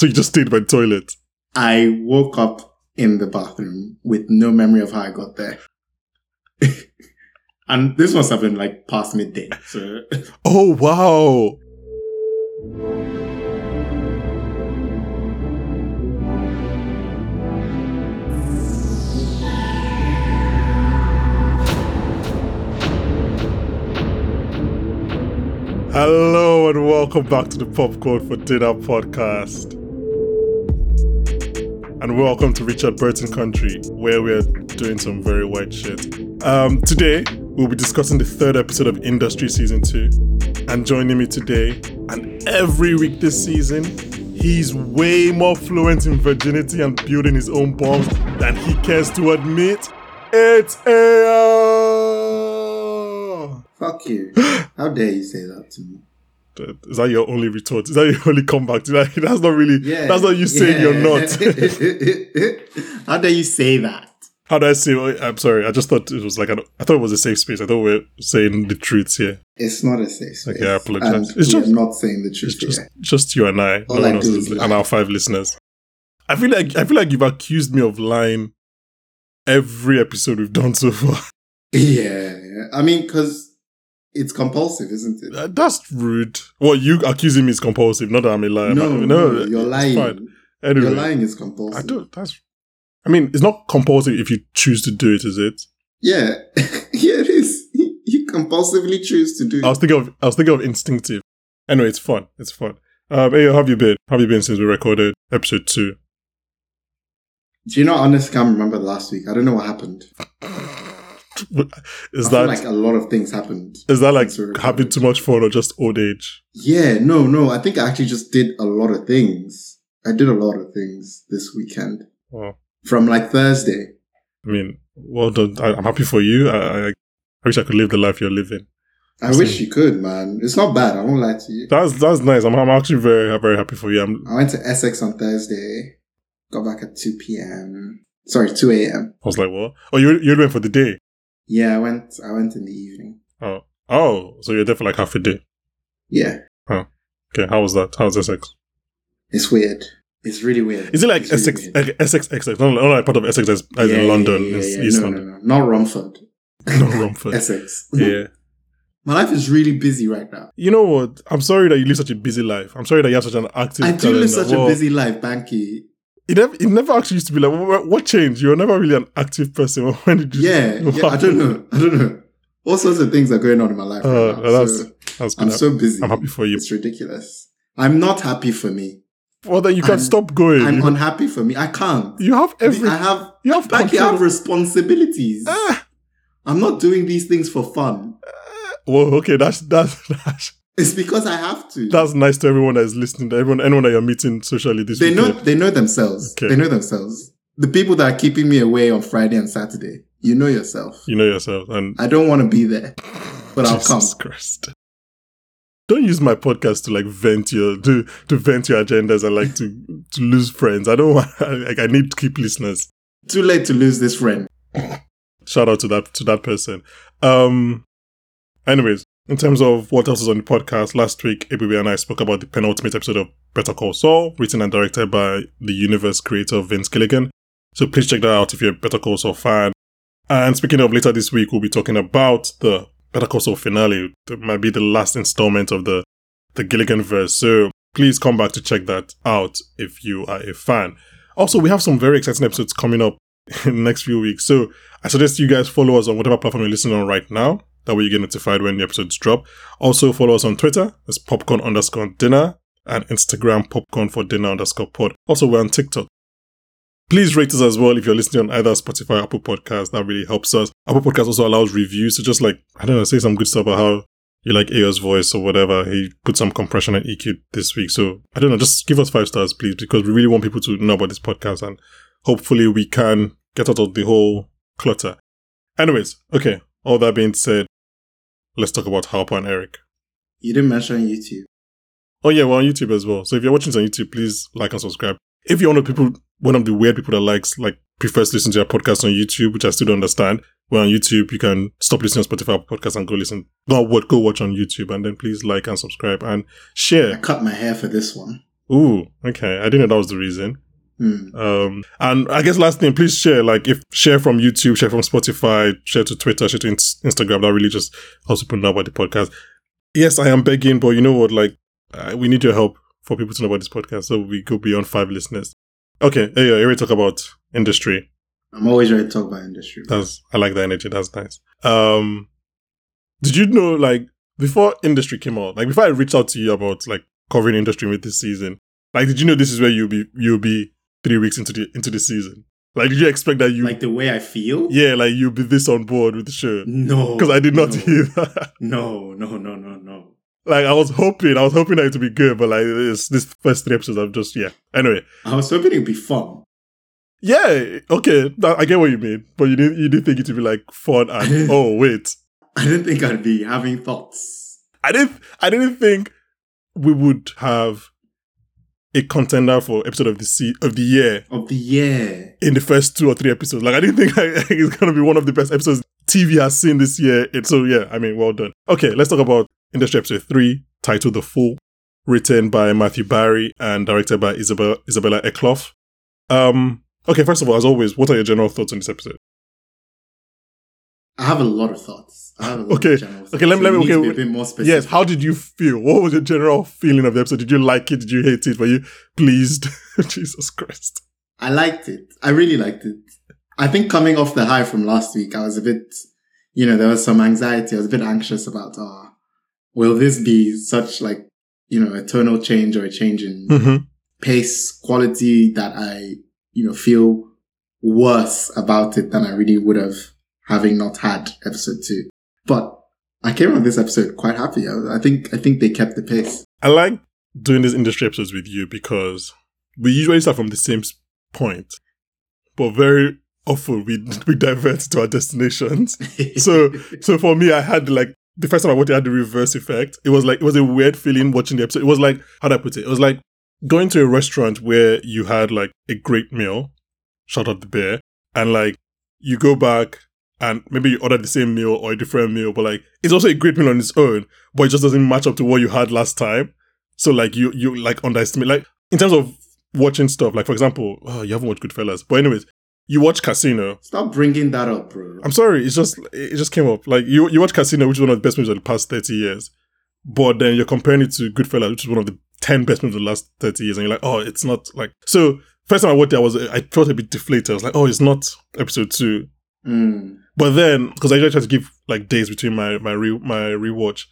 So you just stayed by the toilet. I woke up in the bathroom with no memory of how I got there. and this must have been like past midday. So Oh wow. Hello and welcome back to the Popcorn for Dinner podcast. And welcome to Richard Burton Country, where we're doing some very white shit. Um, today, we'll be discussing the third episode of Industry Season 2. And joining me today, and every week this season, he's way more fluent in virginity and building his own bombs than he cares to admit. It's AR! fuck you. How dare you say that to me? Is that your only retort? Is that your only comeback? to that? That's not really. Yeah. That's not you saying you're not. How dare you say that? How do I say? oh, I'm sorry. I just thought it was like an, I thought it was a safe space. I thought we are saying the truth here. It's not a safe space. Okay, I apologize. It's we just- are not saying the truth It's just just you and I. No I one else and our five listeners. I feel like I feel like you've accused me of lying every episode we've done so far. Yeah, yeah. I mean, because it's compulsive, isn't it? Uh, That's rude. Well, you accusing me is compulsive. Not that I'm a liar. no, but- no, it's you're lying. fine. Anyway, Your lying is compulsive. I don't. That's. I mean, it's not compulsive if you choose to do it, is it? Yeah, yeah, it is. You compulsively choose to do. I was thinking of I was thinking of instinctive. Anyway, it's fun. It's fun. Um, hey, how have you been? How have you been since we recorded episode two? Do you know? I honestly can't remember last week. I don't know what happened. Is I that like a lot of things happened. is that like having too much fun or just old age? Yeah, no, no. I think I actually just did a lot of things. I did a lot of things this weekend Well, from like Thursday. I mean, well done. I, I'm happy for you. I, I, I wish I could live the life you're living. I wish you could, man. It's not bad. I won't lie to you. That's that's nice. I'm, I'm actually very very happy for you. I'm, I went to Essex on Thursday. Got back at two p.m. Sorry, two a.m. I was like, what? Oh, you you went for the day? Yeah, I went. I went in the evening. Oh, oh, so you're there for like half a day. Yeah, Okay, how was that? How was Essex? it's weird. It's really weird. Is it like It's really Essex, weird. like Essex, Essex? Not, not like part of Essex as, as Yeah, in London, yeah, yeah, East no, London. No, no, not Romford. Not Romford. Essex. yeah. My life is really busy right now. You know what? I'm sorry that you live such a busy life. I'm sorry that you have such an active. I do calendar. live such a busy life, Banky. It never, it never actually used to be like, what, what changed? You were never really an active person. When did you? Yeah, yeah. I don't know. I don't know. All sorts of things are going on in my life right Uh, now. that's- so That's. I'm so busy. I'm happy for you. It's ridiculous. I'm not happy for me. Well, then you can I'm- stop going. I'm unhappy for me. I can't. you have every. I have you have like I have responsibilities. Ah, I'm not doing these things for fun. well, okay, that's that's that's It's because I have to. that's nice to everyone that is listening. To everyone, anyone that you're meeting socially this they know they know themselves. Okay. They know themselves. The people that are keeping me away on Friday and Saturday, you know yourself. You know yourself, and I don't want to be there, but I'll come. Jesus Christ. Don't use my podcast to like vent your to to vent your agendas and like to to lose friends. I don't want like I need to keep listeners. Too late to lose this friend. Shout out to that to that person. Um anyways, in terms of what else is on the podcast, last week ABB and I spoke about the penultimate episode of Better Call Saul, written and directed by the universe creator Vince Gilligan. So please check that out if you're a Better Call Saul fan. And speaking of later this week, we'll be talking about the Better Call Saul finale. That might be the last installment of the the Gilligan verse. So please come back to check that out if you are a fan. Also, we have some very exciting episodes coming up in the next few weeks. So I suggest you guys follow us on whatever platform you're listening on right now. That way you get notified when the episodes drop. Also follow us on Twitter. It's popcorn underscore dinner and Instagram popcorn for dinner underscore pod. Also we're on TikTok. Please rate us as well if you're listening on either Spotify or Apple Podcasts. That really helps us. Apple Podcasts also allows reviews. So just like, I don't know, say some good stuff about how you like Ayo's voice or whatever. He put some compression and EQ this week. So I don't know, just give us five stars, please, because we really want people to know about this podcast and hopefully we can get out of the whole clutter. Anyways, okay, all that being said, let's talk about Harper and Eric. You didn't mention YouTube. Oh yeah, we're on YouTube as well. So if you're watching this on YouTube, please like and subscribe. If you're one of the people, one of the weird people that likes, like, prefers to listen to our podcast on YouTube, which I still don't understand, we're on YouTube. You can stop listening on Spotify podcast and go listen. Go watch, go watch on YouTube, and then please like and subscribe and I share. cut my hair for this one. Ooh, okay. I didn't know that was the reason. Hmm. Um, and I guess last thing, please share, like, if share from YouTube, share from Spotify, share to Twitter, share to ins- Instagram. That really just helps people know about the podcast. Yes, I am begging, but you know what? Like, uh, we need your help for people to know about this podcast. So we go beyond five listeners. Okay. Hey, here we talk about industry. I'm always ready to talk about industry. That's, I like the energy. That's nice. Um, did you know, like, before industry came out, like, before I reached out to you about, like, covering industry with this season, like, did you know this is where you'll be, you'll be three weeks into the, into the season? Like, did you expect that you, like the way I feel? yeah, like, you'll be this on board with the show? No. Because I did not no, hear that. No, no, no, no, no. like, I was hoping, I was hoping that it would be good, but, like, this, this first three episodes, I'm just, yeah. Anyway. I was hoping it'd be fun. Yeah, okay, I get what you mean, but you didn't, you didn't think it would be, like, fun and, oh, wait. I didn't think I'd be having thoughts. I didn't I didn't think we would have a contender for episode of the se- of the year Of the year. in the first two or three episodes. Like I didn't think like, it's gonna be one of the best episodes TV has seen this year. It, so yeah, I mean, well done. Okay, let's talk about industry episode three, titled "The Fool," written by Matthew Barry and directed by Isabel Isabella Eklof. Um. Okay, first of all, as always, what are your general thoughts on this episode? I have a lot of thoughts. I have a lot Okay, of general thoughts. okay, let me- So let me- you need to okay, be a bit more specific. Yes, how did you feel? What was your general feeling of the episode? Did you like it? Did you hate it? Were you pleased? Jesus Christ. I liked it. I really liked it. I think coming off the high from last week, I was a bit, you know, there was some anxiety. I was a bit anxious about, uh, will this be such like, you know, a tonal change or a change in Mm-hmm. pace, quality that I, you know, feel worse about it than I really would have having not had episode two. But I came on this episode quite happy. I, I think, I think they kept the pace. I like doing these industry episodes with you because we usually start from the same point, but very often we we divert to our destinations. So so for me, I had like the first time I watched it, I had the reverse effect. It was like it was a weird feeling watching the episode. It was like how do I put it? It was like going to a restaurant where you had like a great meal, shout out the bear, and like you go back and maybe you order the same meal or a different meal, but like it's also a great meal on its own, but it just doesn't match up to what you had last time. So like you you like underestimate like in terms of watching stuff. Like for example, oh, you haven't watched Goodfellas, but anyways, you watch Casino. Stop bringing that up, bro. I'm sorry, it's just it just came up. Like you you watch Casino, which is one of the best movies of the past thirty years, but then you're comparing it to Goodfellas, which is one of the ten best movies of the last thirty years, and you're like, oh, it's not like so. First time I watched it, I was I felt a bit deflated. I was like, oh, it's not episode two. Mm. But then, because I usually try to give like days between my my re, my rewatch,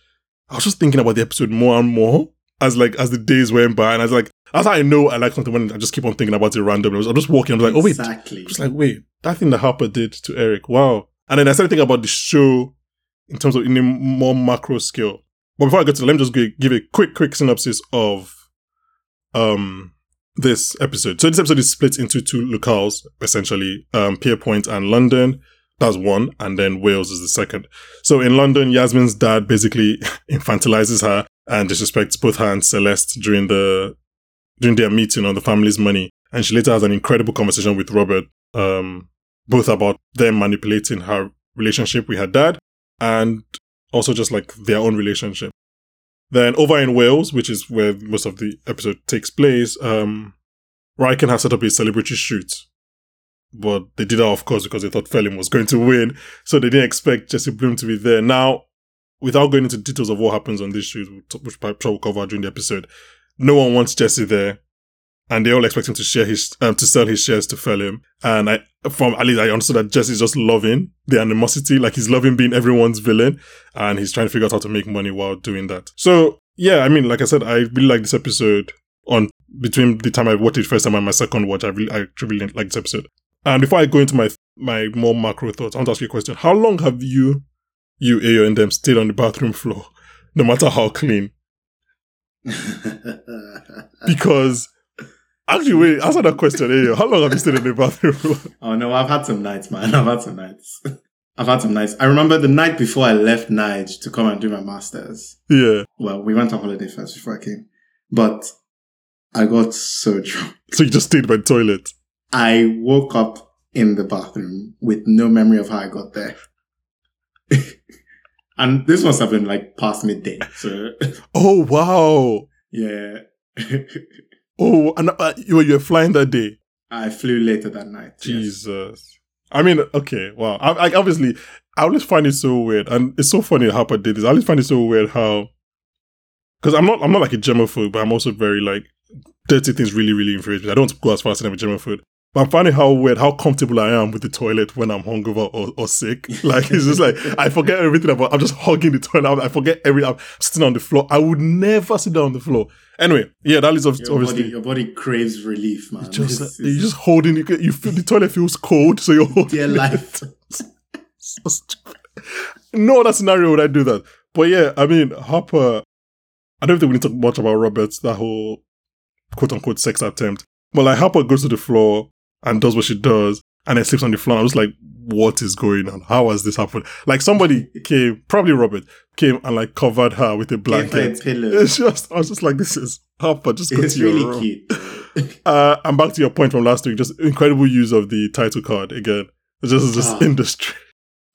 I was just thinking about the episode more and more as like as the days went by, and I was like, as I know I like something when I just keep on thinking about it randomly. I was, I'm just walking, I'm like, oh wait, exactly. just like wait, that thing that Harper did to Eric, wow. And then I started thinking about the show in terms of in a more macro scale. But before I get to that, let me just give a quick quick synopsis of um this episode. So this episode is split into two locales, essentially, um, Pierpoint and London. That's one, and then Wales is the second. So in London, Yasmin's dad basically infantilizes her and disrespects both her and Celeste during the during their meeting on the family's money. And she later has an incredible conversation with Robert, um, both about them manipulating her relationship with her dad and also just like their own relationship. Then over in Wales, which is where most of the episode takes place, um, has set up a celebrity shoot. But they did that, of course, because they thought Felim was going to win. So they didn't expect Jesse Bloom to be there. Now, without going into details of what happens on this shoot, which I'm sure we'll cover during the episode, no one wants Jesse there. And they all expect him to share his, um, to sell his shares to Felim. And I, from at least I understood that Jesse's just loving the animosity, like he's loving being everyone's villain. And he's trying to figure out how to make money while doing that. So, yeah, I mean, like I said, I really like this episode on between the time I watched it first time and my second watch. I really, I really like this episode. And before I go into my my more macro thoughts, I want to ask you a question. How long have you, you, Ayo, and them stayed on the bathroom floor, no matter how clean? Because actually, wait, answer that question, Ayo. How long have you stayed on the bathroom floor? oh no, I've had some nights, man. I've had some nights. I've had some nights. I remember the night before I left Nige to come and do my masters. yeah. Well, we went on holiday first before I came, but I got so drunk. So you just stayed by the toilet. I woke up in the bathroom with no memory of how I got there. and this must have been like past midday. So Oh wow. yeah. Oh, and uh, you were you were flying that day. I flew later that night. yes. Jesus. I mean, okay, wow. I, I obviously, I always find it so weird, and it's so funny how I did this. I always find it so weird how, because I'm not, I'm not like a germaphobe, but I'm also very like dirty things really, really infuriate me. I don't go as far as I'm a germaphobe, but I'm finding how weird, how comfortable I am with the toilet when I'm hungover or, or sick. Like it's just like I forget everything about. I'm just hugging the toilet. I forget every. I'm sitting on the floor. I would never sit down on the floor. Anyway, yeah, that is Your obviously. body, your body craves relief, man. just It's- you're just holding you, you feel the toilet feels cold so you're holding dear it. life. so stupid. No other scenario would I do that. But yeah, I mean, Harper, I don't think we need to talk much about Roberts, that whole quote unquote sex attempt. But like, Harper goes to the floor and does what she does and then sleeps on the floor. I was like, what is going on? How has this happened? Like, somebody came, probably Robert, came and like covered her with a Give her a blanket. It's just, I was just like, this is Harper, just go It's to your really room. cute. Uh, and back to your point from last week, just incredible use of the title card again. It's just, just Ah. industry.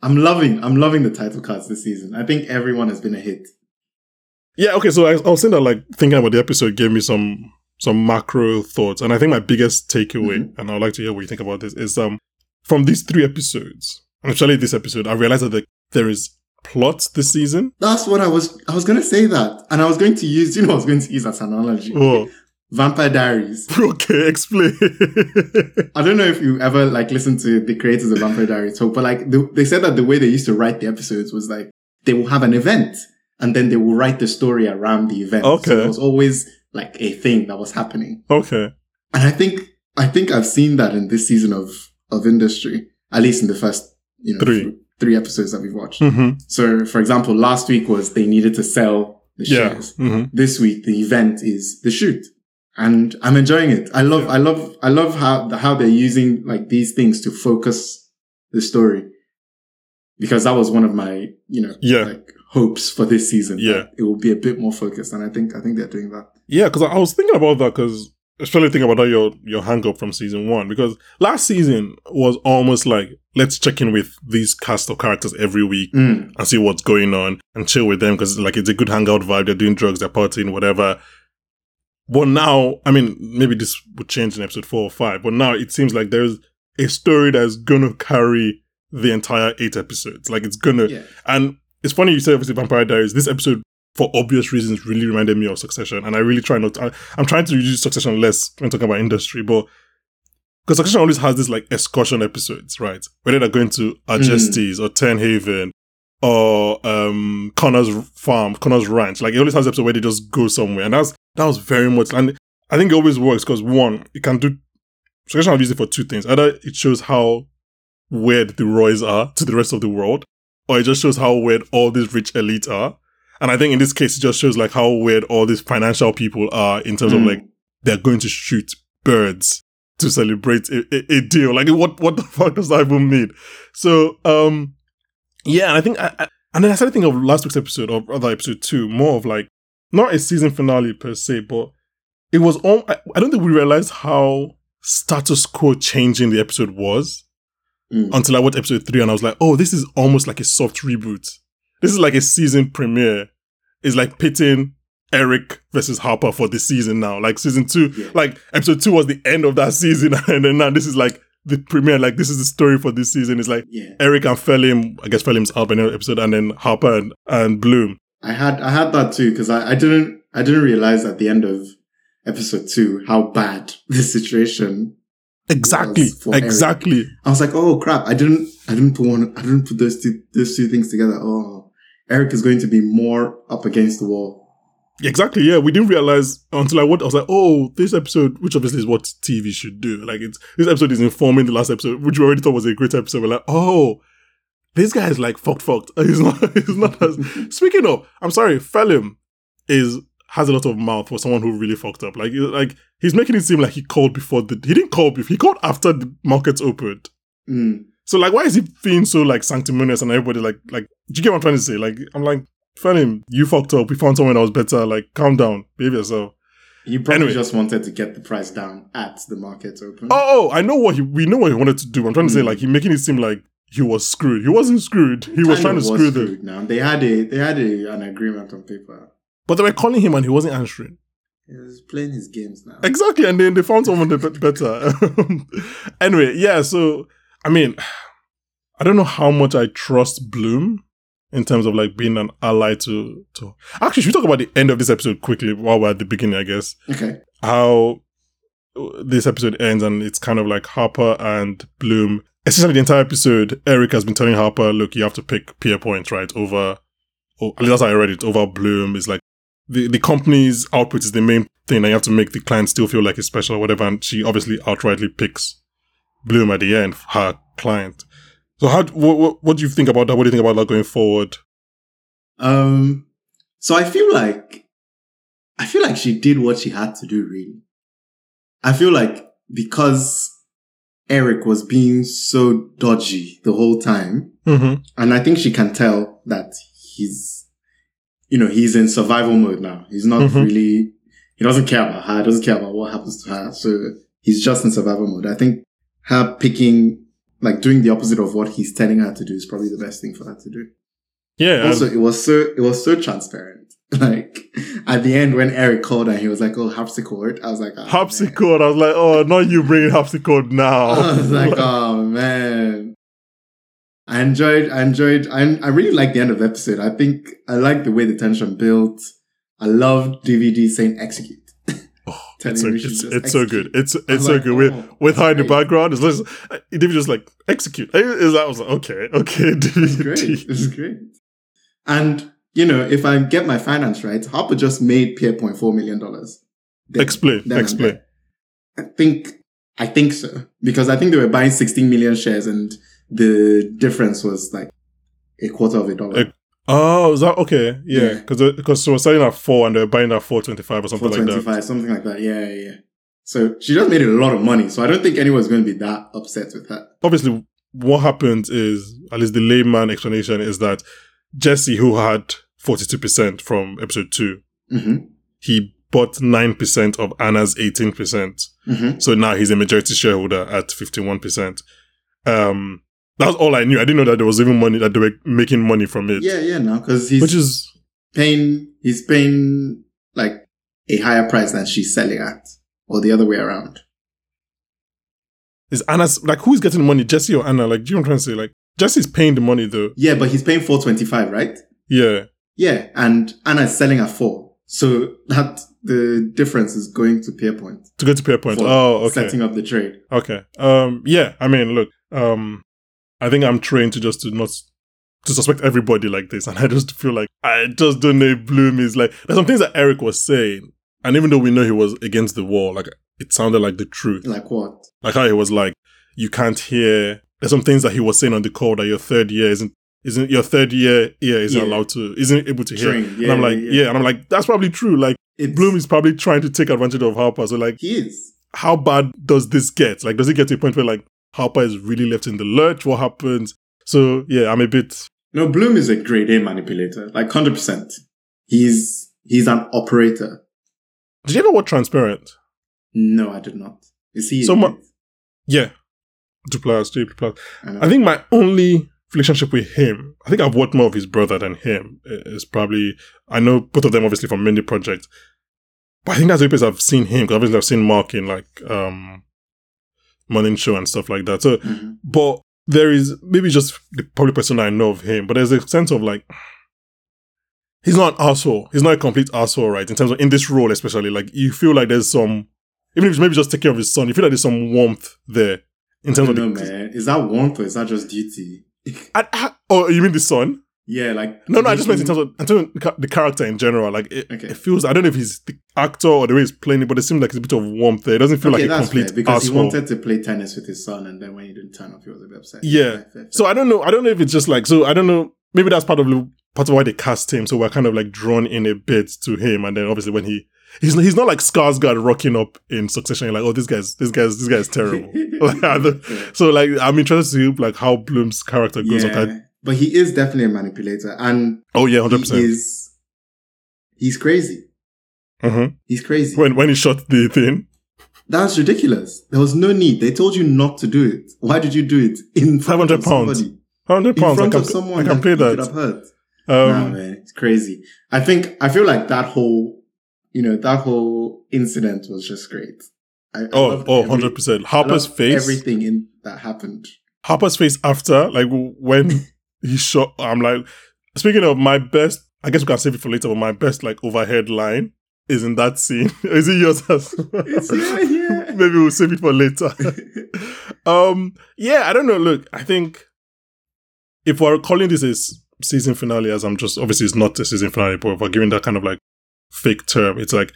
I'm loving, I'm loving the title cards this season. I think everyone has been a hit. Yeah, okay. So I, I was saying that like thinking about the episode gave me some some macro thoughts, and I think my biggest takeaway, Mhm. and I'd like to hear what you think about this, is um from these three episodes, especially this episode, I realized that the, there is plot this season. That's what I was, I was going to say that. And I was going to use, you know, I was going to use as an analogy. Oh, Vampire Diaries. okay, explain. I don't know if you ever like listened to the creators of Vampire Diaries talk, but like the, they said that the way they used to write the episodes was like they will have an event and then they will write the story around the event. Okay. So it was always like a thing that was happening. okay, And I think, I think I've seen that in this season of, of industry, at least in the first, you know, Three. th- three episodes that we've watched. hmm So for example, last week was they needed to sell the yeah, shares. hmm This week, the event is the shoot. And I'm enjoying it. I love, I love, I love how, how they're using like these things to focus the story. Because that was one of my, you know, Yeah. like hopes for this season. Yeah. It will be a bit more focused. And I think, I think they're doing that. Yeah. Because I, I was thinking about that because. Especially thinking about your your hang up from season one because last season was almost like let's check in with these cast of characters every week Mm. and see what's going on and chill with them because like it's a good hangout vibe. They're doing drugs, they're partying, whatever. But now, I mean, maybe this would change in episode four or five, but now it seems like there's a story that's gonna carry the entire eight episodes. Like it's gonna, Yeah. and it's funny you say obviously Vampire Diaries. This episode, for obvious reasons, really reminded me of Succession, and I really try not. To, I, I'm trying to use Succession less when talking about industry, but because Succession always has this like excursion episodes, right? Whether they're going to Argestes or Tern Haven or um Connor's farm, Connor's ranch. Like it always has episodes where they just go somewhere, and that's that was very much. And I think it always works because one, it can do. Succession I've used it for two things. Either it shows how weird the Roys are to the rest of the world, or it just shows how weird all these rich elite are. And I think in this case, it just shows like how weird all these financial people are in terms of Mm. like they're going to shoot birds to celebrate a, a, a deal. Like what what the fuck does that even mean? So um yeah, and I think I, I, and then I started thinking of last week's episode or other episode two, more of like not a season finale per se, but it was all I, I don't think we realized how status quo changing the episode was Mm. until I watched episode three and I was like, oh, this is almost like a soft reboot. This is like a season premiere. It's like pitting Eric versus Harper for the season now. Like season two, Yeah. like episode two was the end of that season, and then now this is like the premiere. Like this is the story for this season. It's like Yeah. Eric and Felim, I guess Felim's by the end episode, and then Harper and, and Bloom. I had I had that too because I, I didn't I didn't realize at the end of episode two how bad the situation. Exactly, for Eric. exactly. I was like, oh crap! I didn't I didn't put one I didn't put those two those two things together. Oh, Eric is going to be more up against the wall. Exactly, yeah. We didn't realize until I watched. I was like, "Oh, this episode, which obviously is what TV should do. Like, it's this episode is informing the last episode, which we already thought was a great episode. We're like, oh, this guy is like fucked, fucked. He's not. He's not. As, speaking of, I'm sorry, Felim is has a lot of mouth for someone who really fucked up. Like, like he's making it seem like he called before the. He didn't call before. He called after the markets opened. Mm. So like, why is he being so like sanctimonious and everybody like like? Do you get what I'm trying to say? Like, I'm like, Felim, you fucked up. We found someone that was better. Like, calm down, behave yourself. He probably Anyway. just wanted to get the price down at the market open. Oh, oh, I know what he. We know what he wanted to do. I'm trying to say Mm. like he making it seem like he was screwed. He wasn't screwed. He was trying to screw them. Now they had a they had a, an agreement on paper. But they were calling him and he wasn't answering. He's playing his games now. Exactly, and then they found someone better. anyway, yeah. So I mean, I don't know how much I trust Bloom in terms of like being an ally to to. Actually, should we talk about the end of this episode quickly while we're at the beginning? I guess Okay. how uh, this episode ends, and it's kind of like Harper and Bloom. Essentially, the entire episode, Eric has been telling Harper, "Look, you have to pick Pierpoints, right? Over, oh, at least that's how I read it. Over Bloom is like the the company's output is the main thing, and you have to make the client still feel like it's special or whatever." And she obviously outrightly picks Bloom at the end, her client. So, how what, what, what do you think about that? What do you think about that going forward? Um, so I feel like, I feel like she did what she had to do, really. I feel like because Eric was being so dodgy the whole time, Mm-hmm. and I think she can tell that he's, you know, he's in survival mode now. He's not Mhm. really, he doesn't care about her, doesn't care about what happens to her. So he's just in survival mode. I think her picking, like doing the opposite of what he's telling her to do is probably the best thing for her to do. Yeah. Also, it was so it was so transparent. Like at the end when Eric called and he was like, "Oh, harpsichord," I was like, oh, Harpsichord. I was like, oh, not you bringing harpsichord now. man. I was like, "Oh man." I enjoyed. I enjoyed. I I really liked the end of the episode. I think I liked the way the tension built. I loved DVD saying "execute." It's so, it's, it's so good. It's it's so like, good with oh, with her in the background. It's just uh, just like execute. I, I was like okay, okay, This is great. This is great. And you know, if I get my finance right, Harper just made Pierpoint four million dollars. Explain, Then explain. I think I think so because I think they were buying 16 million shares and the difference was like a quarter of a dollar. Like, Oh, is that okay? Yeah, Yeah. because because she was selling at four and they were buying at four twenty five or something like that. 425, something like that. Yeah, yeah, yeah. So she just made a lot of money. So I don't think anyone's going to be that upset with her. Obviously, what happens is at least the layman explanation is that Jesse, who had forty two percent from episode two, hmm he bought nine percent of Anna's eighteen percent. hmm So now he's a majority shareholder at 51%. Um, that's all I knew. I didn't know that there was even money, that they were making money from it. Yeah, yeah, no, because he's Which is, paying, he's paying like a higher price than she's selling at, or the other way around. is Anna's, like, who's getting money? Jesse or Anna? Like, do you know what I'm trying to say? Like, Jesse's paying the money though. Yeah, but he's paying 425, right? Yeah. Yeah, and Anna is selling at four. So that the difference is going to Pierpoint To go to Pierpoint. Oh, okay. setting up the trade. Okay. Um, yeah. I mean, look, um, I think I'm trained to just to not, to suspect everybody like this. And I just feel like I just don't know Bloom is like, there's some things that Eric was saying. And even though we know he was against the wall, like, it sounded like the truth. Like what? Like how he was like, you can't hear. There's some things that he was saying on the call that your third year isn't isn't your third year ear isn't Yeah. allowed to isn't able to hear. Trained. and I'm like, yeah, yeah, yeah. and I'm like, that's probably true. Like It's, Bloom is probably trying to take advantage of Harper. So like, he is. how bad does this get? Like, does it get to a point where like Harper is really left in the lurch? What happens? So yeah, I'm a bit. No, Bloom is a grade A manipulator, like hundred percent. He's he's an operator. Did you ever watch Transparent? No, I did not. Is he? So mu- Yeah, two plus, two plus. I. I think my only relationship with him, I think I've watched more of his brother than him. Is probably I know both of them obviously from Mindy Project, but I think that's the place I've seen him because obviously I've seen Mark in like um Morning Show and stuff like that. So, Mhm. but there is maybe just the probably person I know of him, but there's a sense of like he's not an asshole. He's not a complete asshole, right? In terms of in this role, especially like you feel like there's some even if it's maybe just take care of his son, you feel like there's some warmth there in I terms of don't the know, man. Is that warmth or is that just duty? I, I, oh, you mean the son? Yeah, like No, no, I just meant in terms of, in terms of the character in general. Like, it, Okay. it feels, I don't know if he's the actor or the way he's playing it, but it seems like it's a bit of warmth there. It doesn't feel okay, like a complete fair, because asshole. he wanted to play tennis with his son, and then when he didn't turn up, he was a bit upset. Yeah. Fair, fair. So I don't know. I don't know if it's just like, so I don't know. Maybe that's part of part of why they cast him. So we're kind of like drawn in a bit to him. And then obviously when he, he's, he's not like Skarsgård rocking up in succession. You're like, oh, this guy's, this guy's, this guy's terrible. So like, I'm interested to see like how Bloom's character goes on. yeah, but he is definitely a manipulator, and Oh yeah, 100%. he is he's crazy. Mhm. He's crazy. When, when he shot the thing. That's ridiculous. There was no need. They told you not to do it. Why did you do it in front 500 of pounds. somebody? Hundred In pounds. I front can, of someone I can that play you could have hurt. Um, nah, man, it's crazy. I think I feel like that whole you know, that whole incident was just great. I, I Oh, oh, 100%. I Harper's face. Everything in that happened. Harper's face after, like when he shot, I'm like, speaking of my best, I guess we can save it for later, but my best like overhead line is in that scene. is it yours? It's, yeah, yeah. Maybe we'll save it for later. um, yeah, I don't know. Look, I think if we're calling this a season finale, as I'm just obviously it's not a season finale, but if we're giving that kind of like fake term, it's like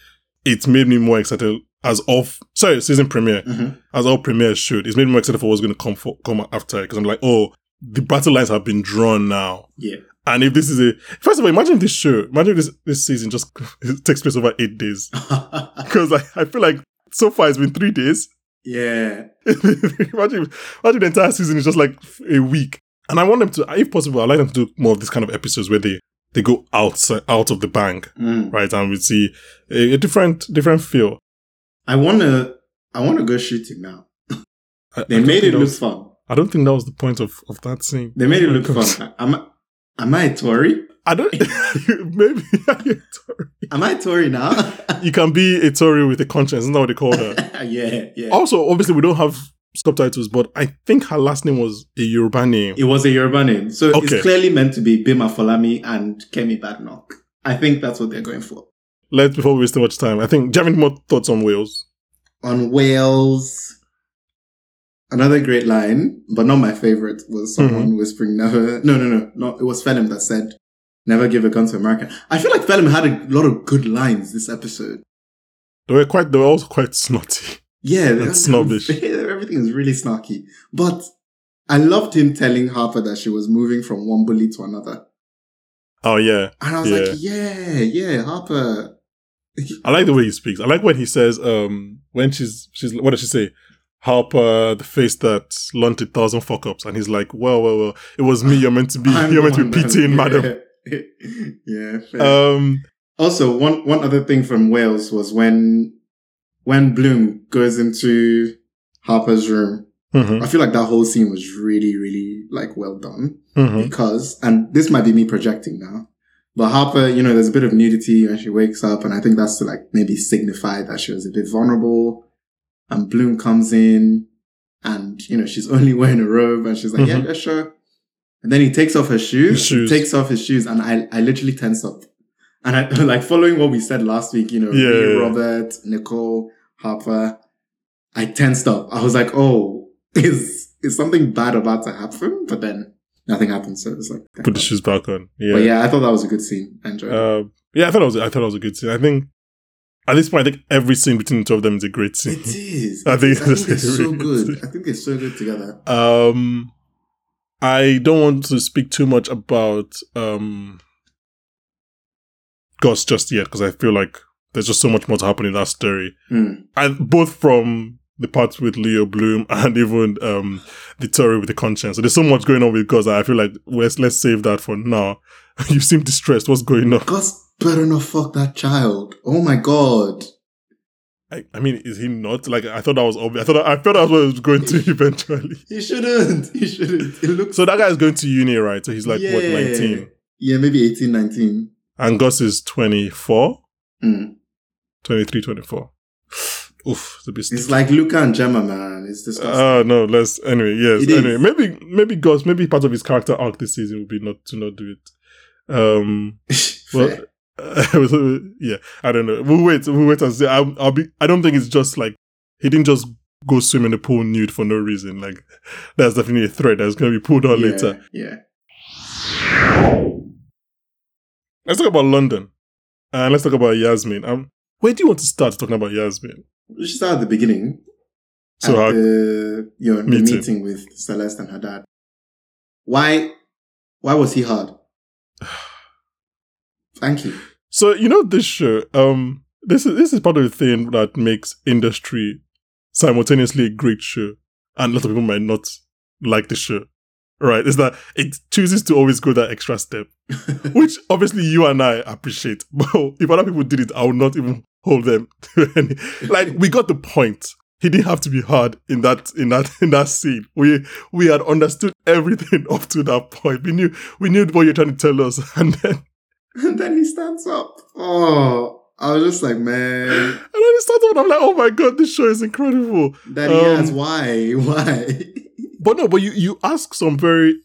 it's made me more excited as of sorry season premiere Mhm. as all premieres should. It's made me more excited for what's going to come for, come after because I'm like, oh, the battle lines have been drawn now. Yeah. And if this is a first of all, imagine this show, imagine this this season just takes place over eight days because I, I feel like so far it's been three days. yeah. imagine, imagine the entire season is just like a week. And I want them to, if possible, I'd like them to do more of these kind of episodes where they, they go outside, out of the bank, Mm. right? And we see a, a different, different feel. I wanna I wanna go shooting now. They I don't made it look fun. I don't think that was the point of, of that scene. They made it look fun. Am, am I a Tory? I don't, maybe Am I a Tory now? you can be a Tory with a conscience. Isn't that what they call her? yeah, yeah. also, obviously, we don't have subtitles, but I think her last name was a Yoruba name. It was a Yoruba name. So Okay. it's clearly meant to be Bima Folami and Kemi Badenoch. I think that's what they're going for. Let's, before we waste too much time, I think, do you have any more thoughts on Wales? On Wales, another great line, but not my favorite, was someone Mm-hmm. whispering never, no, no, no, no, it was Felim that said, never give a gun to America. I feel like Felim had a lot of good lines this episode. They were quite, they were also quite snotty. Yeah, And snobbish. Everything is really snarky. But I loved him telling Harper that she was moving from one bully to another. Oh, yeah. And I was Yeah. like, yeah, yeah, Harper. I like the way he speaks. I like when he says, um, when she's, she's, what does she say? Harper, the face that launched a thousand fuck ups. And he's like, well, well, well, it was me. You're meant to be, you're meant to be pitying, madam. yeah. fair. Um, also, one one other thing from Wales was when when Bloom goes into Harper's room. mhm, I feel like that whole scene was really, really like well done mhm. because, and this might be me projecting now, but Harper, you know, there's a bit of nudity when she wakes up, and I think that's to like maybe signify that she was a bit vulnerable. And Bloom comes in, and you know she's only wearing a robe, and she's like, Mhm. "Yeah, yeah, sure." And then he takes off her shoes, His shoes. takes off his shoes, and I, I literally tense up. And I like following what we said last week, you know, Yeah, me, yeah. Robert, Nicole, Harper. I tensed up. I was like, "Oh, is is something bad about to happen?" But then nothing happened, so it's like, Put the shoes back on. Yeah. But yeah, I thought that was a good scene. I enjoyed it. Uh, yeah, I thought it was. I thought it was a good scene. I think at this point, I think every scene between the two of them is a great scene. It is. I think I it's think they're so good. I think they're so good together. Um, I don't want to speak too much about um Gus just yet because I feel like there's just so much more to happen in that story, Hmm. and both from the parts with Leo Bloom and even um the story with the conscience. So there's so much going on with Gus. that I feel like let's let's save that for now. you seem distressed. What's going on? Gus better not fuck that child. Oh my god. I, I mean, is he not? Like, I thought that was obvious. I thought I thought that was what it was going to eventually. He shouldn't. He shouldn't. It looks So that guy is going to uni, right? So he's like what, nineteen, Yeah, maybe 18, 19. and Gus is 24, Mm. 23, 24. Oof, it's a bit It's like Luca and Gemma, man. It's disgusting. Ah, no, let's anyway. Yes, It is. anyway. Maybe, maybe Gus, maybe part of his character arc this season would be not to not do it. Um, well, Fair. yeah, I don't know. We'll wait. We'll wait and see. I'll, I'll be. I don't think it's just like he didn't just go swim in the pool nude for no reason. Like that's definitely a thread that's going to be pulled on yeah, later. Yeah. Let's talk about London, and let's talk about Yasmin. Um, where do you want to start talking about Yasmin? We should start at the beginning. So at the, you know, the Meeting. meeting with Celeste and her dad. Why, why was he hard? Thank you. So you know this show. Um, this is this is part of the thing that makes industry simultaneously a great show, and a lot of people might not like the show. Right? Is that it chooses to always go that extra step, which obviously you and I appreciate. But if other people did it, I would not even hold them to any. Like we got the point. He didn't have to be hard in that in that in that scene. We we had understood everything up to that point. We knew we knew what you're trying to tell us, and then and then he stands up. Oh, I was just like, man, And then it started, and I'm like, oh my god, this show is incredible. Daddy Um, Yaz, why? Why? But no, but you you ask some very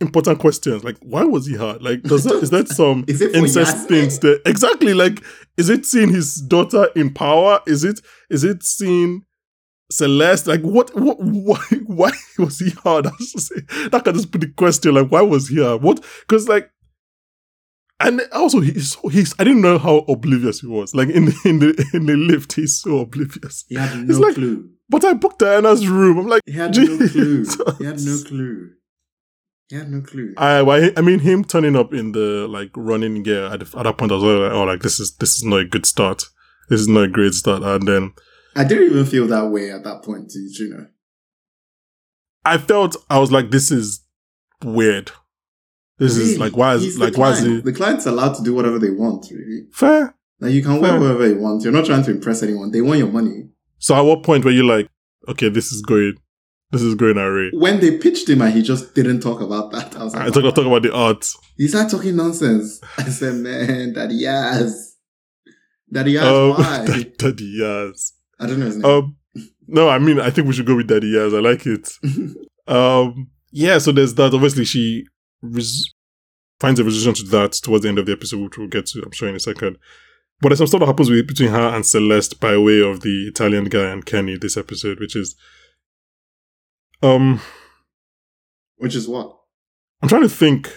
important questions, like why was he hard? Like, does that is that some Is incest things there? Exactly. Like, is it seeing his daughter in power? Is it is it seeing Celeste? Like, what? What? Why? Why was he hard? I was just that can just put the question. Like, why was he hard? What? Because like. And also, he's he's. I didn't know how oblivious he was. Like in the in the in the lift, he's so oblivious. He had It's no like- clue. But I booked Diana's room. I'm like, He had no clue. He had no clue. He had no clue. I, I I mean him turning up in the like running gear at, the, at that point I was like, oh like this is this is not a good start. This is not a great start. And then I didn't even feel that way at that point, to you know. I felt I was like, this is weird. This is like why is He's like why is it The client's allowed to do whatever they want, really. fair? Like you can wear whatever you want. You're not trying to impress anyone. They want your money. So at what point were you like, okay, this is going, this is going array? When they pitched him and he just didn't talk about that, I was like, I talk, talk about the art. he started talking nonsense. I said, man, Daddy Yaz. Daddy Yaz, Um, why? Daddy Yaz. I don't know his name. Um, no, I mean I think we should go with Daddy Yaz. I like it. Um, yeah, so there's that. Obviously, she res- finds a resolution to that towards the end of the episode, which we'll get to, I'm sure, in a second. But there's some stuff that happens with, between her and Celeste by way of the Italian guy and Kenny this episode, which is, um, Which is what? I'm trying to think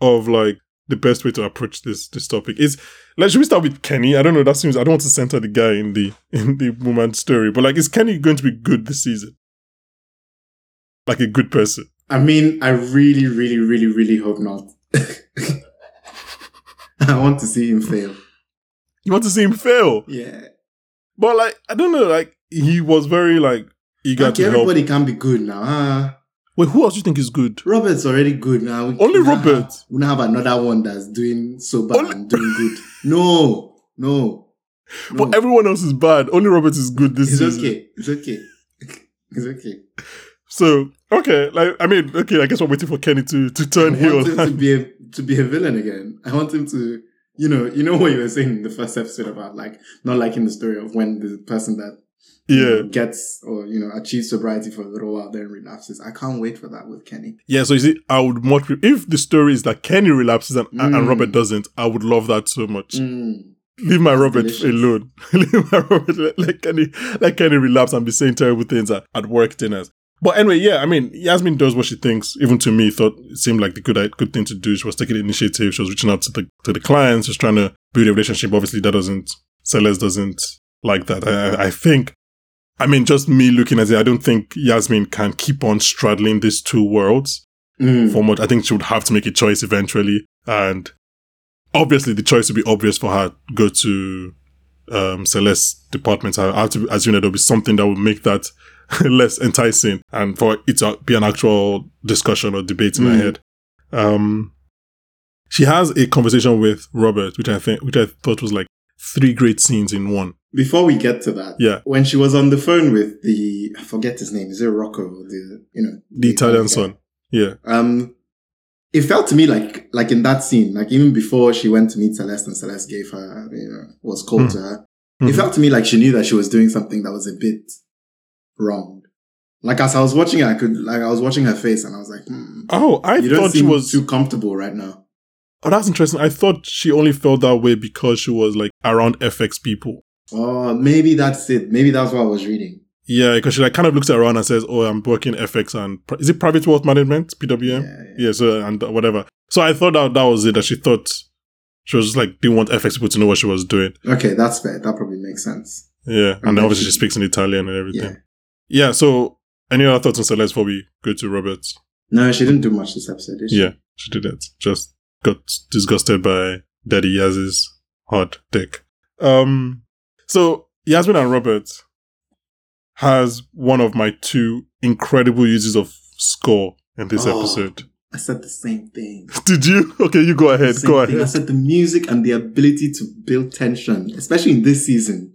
of like the best way to approach this this topic. Is like should we start with Kenny? I don't know. That seems I don't want to center the guy in the in the woman's story, but like, is Kenny going to be good this season? Like a good person. I mean, I really, really, really, really hope not. I want to see him fail. You want to see him fail. Yeah. But like, I don't know, like he was very like eager Like, to help. everybody can be good now. Ah, Wait, who else do you think is good? Robert's already good now. We Only Robert. Have, we now have another one that's doing so bad Only- and doing good. No, no. no. But everyone else is bad. Only Robert is good this it's season. okay. It's okay. It's okay. So okay, like I mean, okay, I guess we're waiting for Kenny to to I turn heel. want him to be a to be a villain again. I want him to, you know, you know what you were saying in the first episode about like not liking the story of when the person that yeah, gets or you know achieves sobriety for a little while then relapses. I can't wait for that with Kenny. yeah. So you see, I would much if the story is that Kenny relapses and, and Mm. Robert doesn't, I would love that so much. Mm. Leave my Robert delicious. alone. Leave my Robert let, let Kenny let Kenny relapse and be saying terrible things at, at work dinners. But anyway, yeah, I mean, Yasmin does what she thinks. Even to me, thought it seemed like the good good thing to do. She was taking initiative. She was reaching out to the to the clients. She was trying to build a relationship. Obviously, that doesn't Celeste doesn't like that. I- I think. I mean, just me looking at it, I don't think Yasmin can keep on straddling these two worlds Mm. for much. I think she would have to make a choice eventually, and obviously the choice would be obvious for her. To go to um, Celeste's department. I have to assume that there'll be something that will make that less enticing, and for it to be an actual discussion or debate in her Mm. head. Um, she has a conversation with Robert, which I think, which I thought was like three great scenes in one. Before we get to that, Yeah. when she was on the phone with the I forget his name, is it Rocco? The you know The Italian guy? son. Yeah. Um, it felt to me like like in that scene, like even before she went to meet Celeste and Celeste gave her, you know, was called Hmm. to her. Mhm. It felt to me like she knew that she was doing something that was a bit wrong. Like as I was watching her, I could like I was watching her face and I was like, hmm, Oh, I you don't thought she was. too comfortable right now. Oh, that's interesting. I thought she only felt that way because she was like around FX people. Oh, maybe that's it. Maybe that's what I was reading. Yeah, because she like kind of looks around and says, "Oh, I'm working FX and is it private wealth management PWM? Yeah, Yeah, yeah. so and whatever. So I thought that that was it. That she thought she was just like didn't want FX people to know what she was doing. Okay, that's fair. That probably makes sense. Yeah, and obviously she- speaks in Italian and everything. Yeah. yeah so any other thoughts on Celeste before we go to Robert? No, she didn't do much this episode, did she? Yeah, she didn't. Just got disgusted by Daddy Yaz's hard dick. Um, so Yasmin and Robert has one of my two incredible uses of score in this Oh. episode. I said the same thing. Did you? Okay, you go ahead. Go thing. I said the music and the ability to build tension, especially in this season.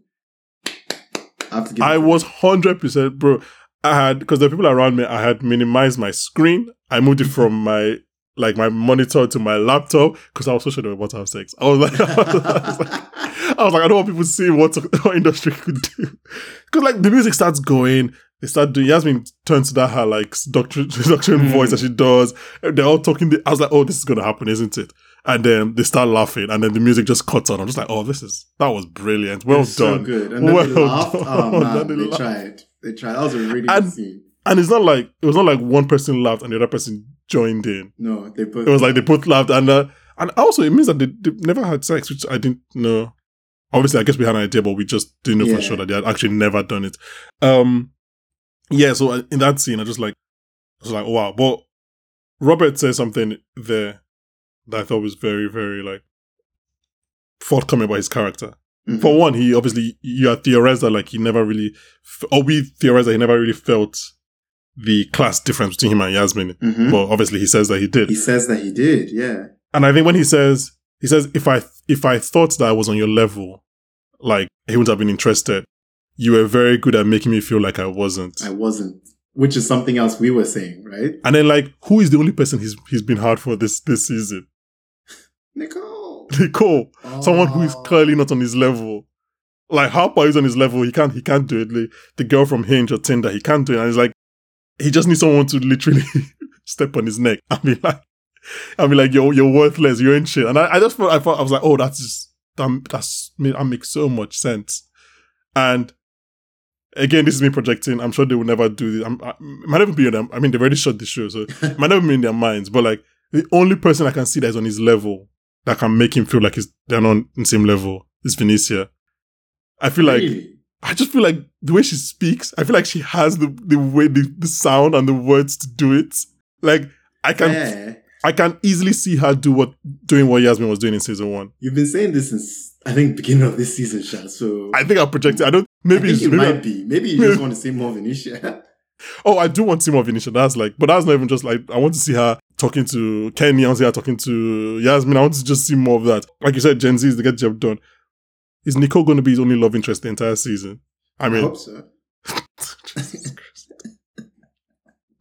I have to give I was hundred percent, bro. I had because the people around me, I had minimized my screen. I moved it from my like my monitor to my laptop because I was so sure they were about to have sex. I was like, I was like, I was like, I don't want people seeing what, what industry could do. Because like the music starts going, they start doing. Yasmin turns to that her like doctor, doctrine Mm. voice that she does. They're all talking. I was like, oh, this is gonna happen, isn't it? And then they start laughing, and then the music just cuts on. I'm just like, oh, this is that was brilliant. Well It's so done. good. And then Well they laughed. done. Oh man, they they, tried. They tried. That was a really And- good scene. And it's not like it was not like one person laughed and the other person joined in. No, they put. It was like they both laughed, and uh, and also it means that they, they never had sex, which I didn't know. Obviously, I guess we had an idea, but we just didn't know Yeah. for sure that they had actually never done it. Um, yeah. So uh, in that scene, I just like, I was like, wow. But Robert says something there that I thought was very, very like forthcoming about his character. Mhm. For one, he obviously you had theorized that like he never really, or we theorized that he never really felt the class difference between him and Yasmin. Mhm. But obviously, he says that he did. He says that he did. Yeah. And I think when he says, he says, if I if I thought that I was on your level, like he wouldn't have been interested. You were very good at making me feel like I wasn't. I wasn't. Which is something else we were saying, right? and then like, who is the only person he's he's been hard for this this season? Nicole. Nicole, someone who is Oh. clearly not on his level. Like Harper is on his level, he can't he can't do it. Like, the girl from Hinge or Tinder, he can't do it. And he's like he just needs someone to literally step on his neck and be like, I mean, like you're you're worthless, you're in shit. And I, I just felt I thought I was like, oh, that's just that, that's that makes so much sense. And again, this is me projecting. I'm sure they will never do this. I'm, I, it might never be in them. I mean, they've already shot the show, so it might never be in their minds. But like the only person I can see that is on his level that can make him feel like he's they're not on the same level is Venetia. I feel like really? I just feel like the way she speaks, I feel like she has the the way the, the sound and the words to do it. Like I can yeah. I can easily see her do what doing what Yasmin was doing in season one. You've been saying this since I think beginning of this season, Sha. So I think I projected. I don't. I Maybe it's it maybe I- might be. Maybe you just want to see more of Venetia. Oh, I do want to see more of Venetia. That's like, but that's not even just like I want to see her talking to Kenny. I want to see her talking to Yasmin. I want to just see more of that. Like you said, Gen Z is to get job done. Is Nicole going to be his only love interest the entire season? I I mean, hope so.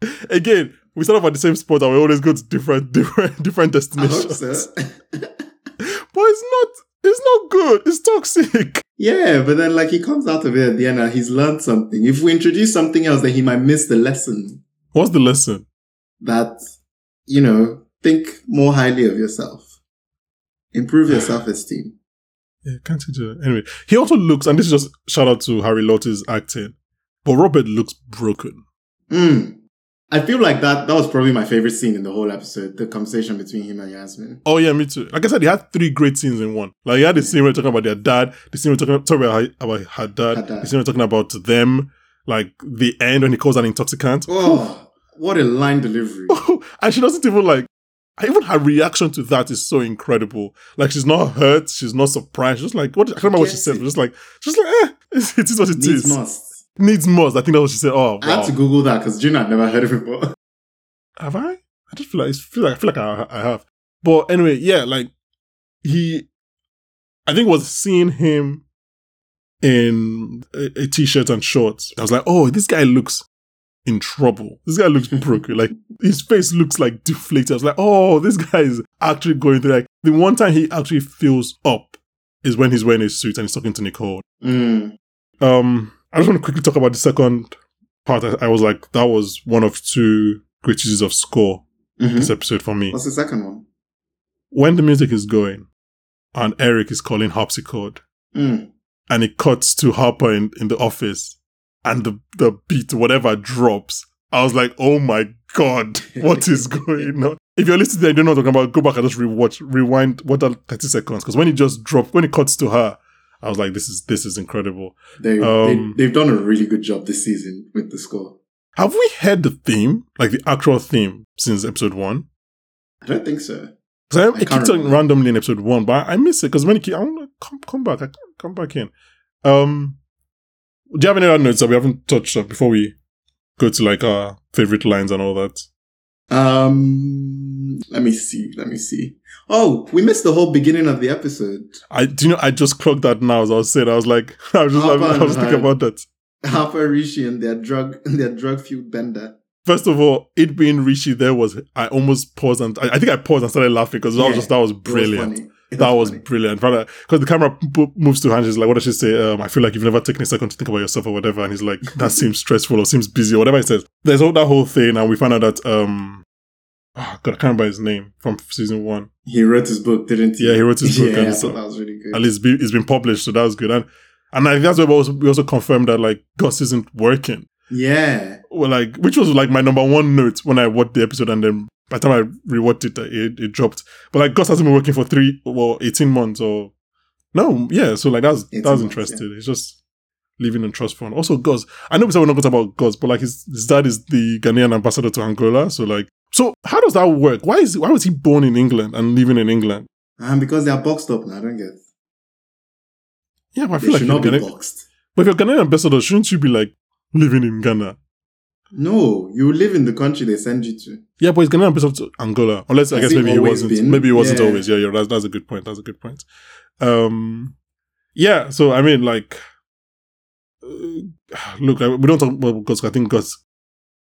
again, we start off at the same spot and we always go to different, different, different I hope destinations. so. But it's not. It's not good. It's toxic. yeah, but then like he comes out of it at the end and he's learned something. If we introduce something else, then he might miss the lesson What's the lesson? that, you know, think more highly of yourself. Improve your self-esteem. Yeah, can't you do it? Anyway, he also looks, and this is just shout out to Harry Lawtey's acting, but Robert looks broken. Mm. I feel like that that was probably my favorite scene in the whole episode, the conversation between him and Yasmin. Oh yeah, me too. Like I said, he had three great scenes in one. Like he had the scene where talking about their dad, the scene where talking talking about, her- about her dad, Her dad. the scene where talking about them, like the end when he calls an intoxicant. Oh, what a line delivery. and she doesn't even like even her reaction to that is so incredible. Like she's not hurt, she's not surprised. She's just like what I can't remember what she said, but just like just like eh, it is what it is. Needs must. Needs must. I think that's what she said. Oh I had to Google that because June had never heard of it before. have I? I just feel like I feel like I feel like I, I have. But anyway, yeah, like he, I think was seeing him in a, a t-shirt and shorts. I was like, oh, this guy looks in trouble. This guy looks broken. like his face looks like deflated. I was like, oh, this guy is actually going through like the one time he actually feels up is when he's wearing a suit and he's talking to Nicole. Mm. Um, I just want to quickly talk about the second part. I, I was like, that was one of two great uses of score Mhm. this episode for me. What's the second one? When the music is going and Eric is calling harpsichord Mm. and it cuts to Harper in, in the office and the, the beat, whatever, drops. I was like, oh my God, what is going on? If you're listening and you don't know what I'm talking about, go back and just rewatch, rewind what that 30 seconds. Because when it just dropped, when it cuts to her, I was like, this is this is incredible. They, Um, they they've done a really good job this season with the score. Have we heard the theme, like the actual theme, since episode one? I don't think so. Because I, I it can't keeps on randomly in episode one, but I, I miss it because when it keep, I want to come come back, I come back in. Um, do you have any other notes that we haven't touched on before we go to like our favorite lines and all that? Um, let me see. Let me see. Oh, we missed the whole beginning of the episode. I do you know I just clocked that now as I was saying. I was like, I was just like, I was thinking about that. Harper Rishi and their drug their drug fueled bender. First of all, it being Rishi there was I almost paused and I, I think I paused and started laughing because that was Yeah, just that was It brilliant. funny. That was brilliant. Because the camera p- moves to Hans, she's like, what does she say? Um, I feel like you've never taken a second to think about yourself or whatever. And he's like, that seems stressful or seems busy or whatever he says. There's all that whole thing, and we find out that, um, oh, God, I can't remember his name from season one. He wrote his book, didn't he? Yeah, he wrote his book, Yeah, and so- that was really good. At least be, it's been published, so that was good. And and I think that's where we also, we also confirmed that like Gus isn't working. yeah, Well, like which was like my number one note when I watched the episode, and then by the time I rewatched it, uh, it, it dropped. But like Gus hasn't been working for three, well, eighteen months or no, yeah. So like that's 18 that was months, interesting. It's just living in trust fund. Also, Gus. I know we said we're not going to talk about Gus, but like his, his dad is the Ghanaian ambassador to Angola. So like, so how does that work? Why is why was he born in England and living in England? and because they are boxed up now, I don't get. Yeah, but I They feel like should you're not be Ghanaian- boxed. But if you're Ghanaian ambassador, shouldn't you be like living in Ghana? No, you live in the country they send you to. Yeah, but he's going Ghanaian ambassador to Angola. Unless I guess maybe he wasn't. been? Maybe he wasn't Yeah. always. Yeah, yeah. That's that's a good point. That's a good point. Um, yeah. So I mean, like, uh, look, I, we don't talk about Gus. I think Gus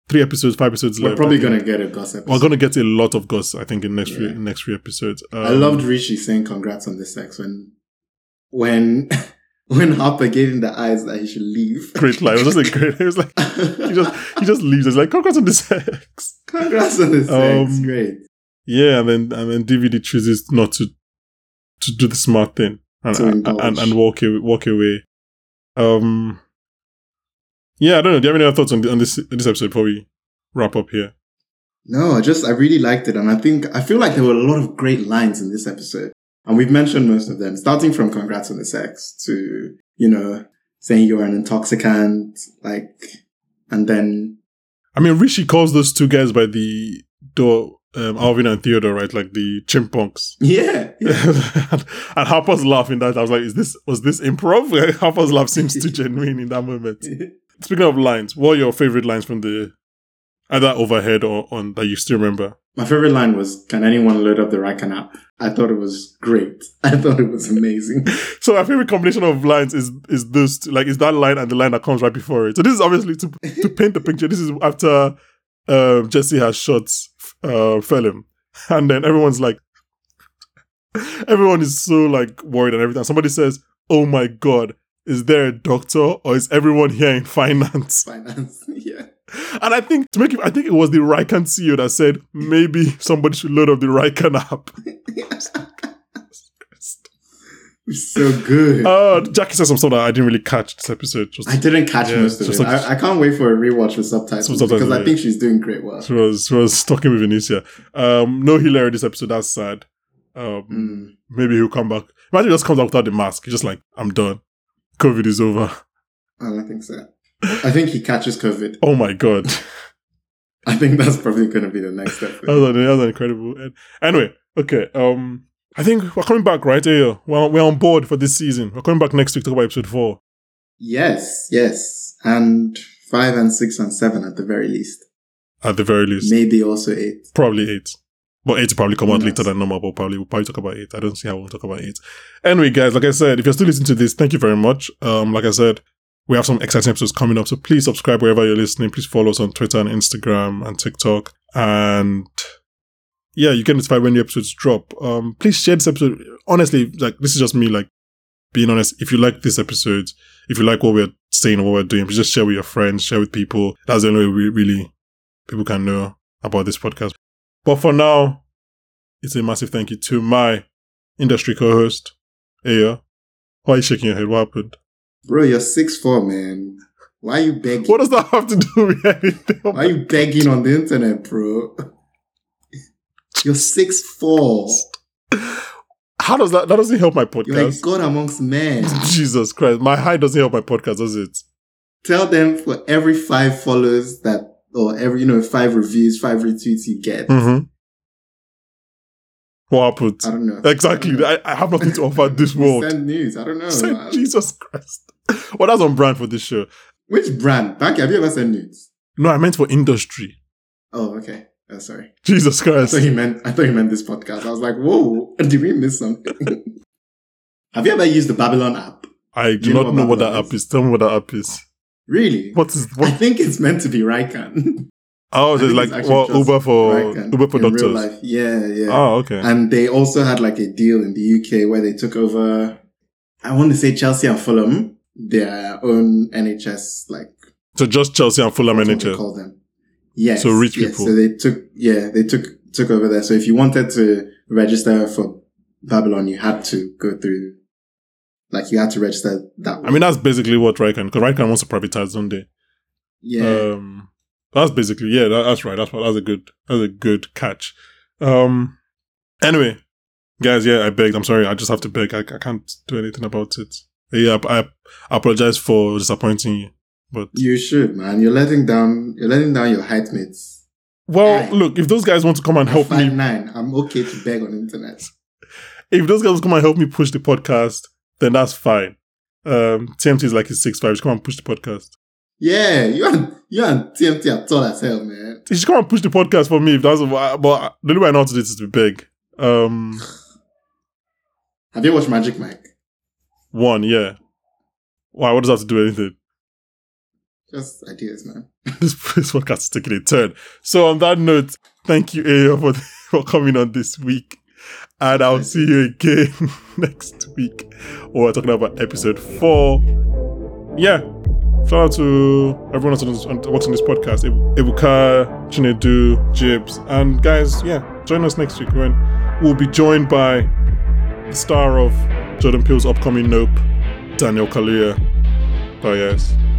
three episodes, five episodes We're left. probably gonna get a gossip. We're gonna get a lot of Gus. I think in next few Yeah. in next few episodes. Um, I loved Rishi saying congrats on the sex when when when Harper gave him the eyes that he should leave. Great line. It was just a great. It was like he just he just leaves. It's like congrats on the sex. congrats on the sex. Um, Great. Yeah, and then and then DVD chooses not to to do the smart thing and and, and, and walk away, walk away. Um, yeah, I don't know. Do you have any other thoughts on, the, on this this episode before we wrap up here? No, I just I really liked it, and I think I feel like there were a lot of great lines in this episode, and we've mentioned most of them, starting from "Congrats on the sex" to you know saying you're an intoxicant, like, and then I mean, Rishi calls those two guys by the door, um, Alvin and Theodore, right? Like the chimpunks. yeah, yeah. and, and Harper's laughing that I was like, "Is this was this improv?" Harper's laugh seems too genuine in that moment. Speaking of lines, what are your favorite lines from the either overhead or on that you still remember? My favorite line was, "Can anyone load up the Rycan app?" I thought it was great. I thought it was amazing. So my favorite combination of lines is is two, like is that line and the line that comes right before it. So this is obviously to to paint the picture. This is after um, Jesse has shot uh, Felim, and then everyone's like, everyone is so like worried and everything. Somebody says, "Oh my god." Is there a doctor or is everyone here in finance? Finance, yeah. And I think to make it, I think it was the Rycan CEO that said maybe somebody should load up the Rycan app. It's so good. Uh, Jackie said some stuff that I didn't really catch this episode. Just I didn't catch Yeah, most of it. like- I, I can't wait for a rewatch with subtitles, subtitles, because I think she's doing great work. She was she was talking with Venetia. Um, no Hillary this episode. That's sad. Um, Mm. maybe he'll come back. Imagine he just comes out without the mask. He's just like, I'm done. COVID is over. I don't think so. I think he catches COVID. Oh my god, I think that's probably going to be the next step. that was, that was incredible. Anyway, okay. Um, I think we're coming back, right? Yeah, we're we're on board for this season. We're coming back next week to talk about episode four. Yes, yes. And five and six and seven at the very least. At the very least, Maybe also eight. probably eight. But eight will probably come Who out knows? later than normal, but probably we'll probably talk about eight. I don't see how we'll talk about eight. Anyway, guys, like I said, if you're still listening to this, thank you very much. Um, like I said, we have some exciting episodes coming up, so please subscribe wherever you're listening. Please follow us on Twitter and Instagram and TikTok. And yeah, you get notified when the episodes drop. Um, please share this episode. Honestly, like this is just me, like being honest. If you like this episode, if you like what we're saying or what we're doing, please just share with your friends, share with people. That's the only way we really people can know about this podcast. But for now, it's a massive thank you to my industry co-host, Ayo. Why are you shaking your head? What happened? Bro, you're six four, man. Why are you begging? What does that have to do with anything? Why are you begging on the internet, bro? You're six four. How does that? That doesn't help my podcast. You're like. God amongst men. Jesus Christ, my height doesn't help my podcast, does it? Tell them for every five follows that, or every you know five reviews, five retweets you get. Mm-hmm. What happened? I don't know. Exactly. I don't know. I, I have nothing to offer this world. Send news. I don't know. Send Jesus Christ. Well, that's on brand for this show. Which brand? Banky, have you ever sent news? No, I meant for industry. Oh, okay. Oh, sorry. Jesus I Christ. thought you meant. I thought you meant this podcast. I was like, whoa, did we miss something? have you ever used the Babylon app? I do you know not what know what that app is. Tell me what that app is. Really? What is I think it's meant to be Rycan. Oh, I it's like well, Uber for Uber for doctors. Yeah, yeah. Oh, okay. And they also had like a deal in the UK where they took over, I want to say Chelsea and Fulham, their own NHS, like, So just Chelsea and Fulham they NHS. call them. Yes. So rich yes. people. So they took, yeah, they took, took over there. So if you wanted to register for Babylon, you had to go through, like, you had to register that way. I mean, that's basically what Rycan, because Rycan wants to privatize one day. yeah. Um, that's basically yeah. That, that's right. That's what. That's a good. That's a good catch. Um. Anyway, guys. Yeah, I begged. I'm sorry. I just have to beg. I, I can't do anything about it. Yeah, I, I apologize for disappointing you. But you should, man. You're letting down, you're letting down your height mates. well, look. If those guys want to come and help me, nine. I'm okay to beg on the internet. if those guys come and help me push the podcast, then that's fine. Um, TMT is like his six five. Just come and push the podcast. Yeah, you and you and TMT are tall as hell, man. You should come and push the podcast for me if that's. what. But the only way I know how to do this is to beg. Um, Have you watched Magic Mike? one, yeah. Why? What does that have to do with anything? Just ideas, man. this, this podcast is taking a turn. So on that note, thank you, Ayo, for for coming on this week, and I'll Thank see you again next week. We're talking about episode four. Yeah, shout out to everyone that's watching this podcast: Ib- Ibuka, Chinedu, Jibs, and guys. Yeah, join us next week when we'll be joined by the star of Jordan Peele's upcoming Nope, Daniel Kaluuya. Bye, guys.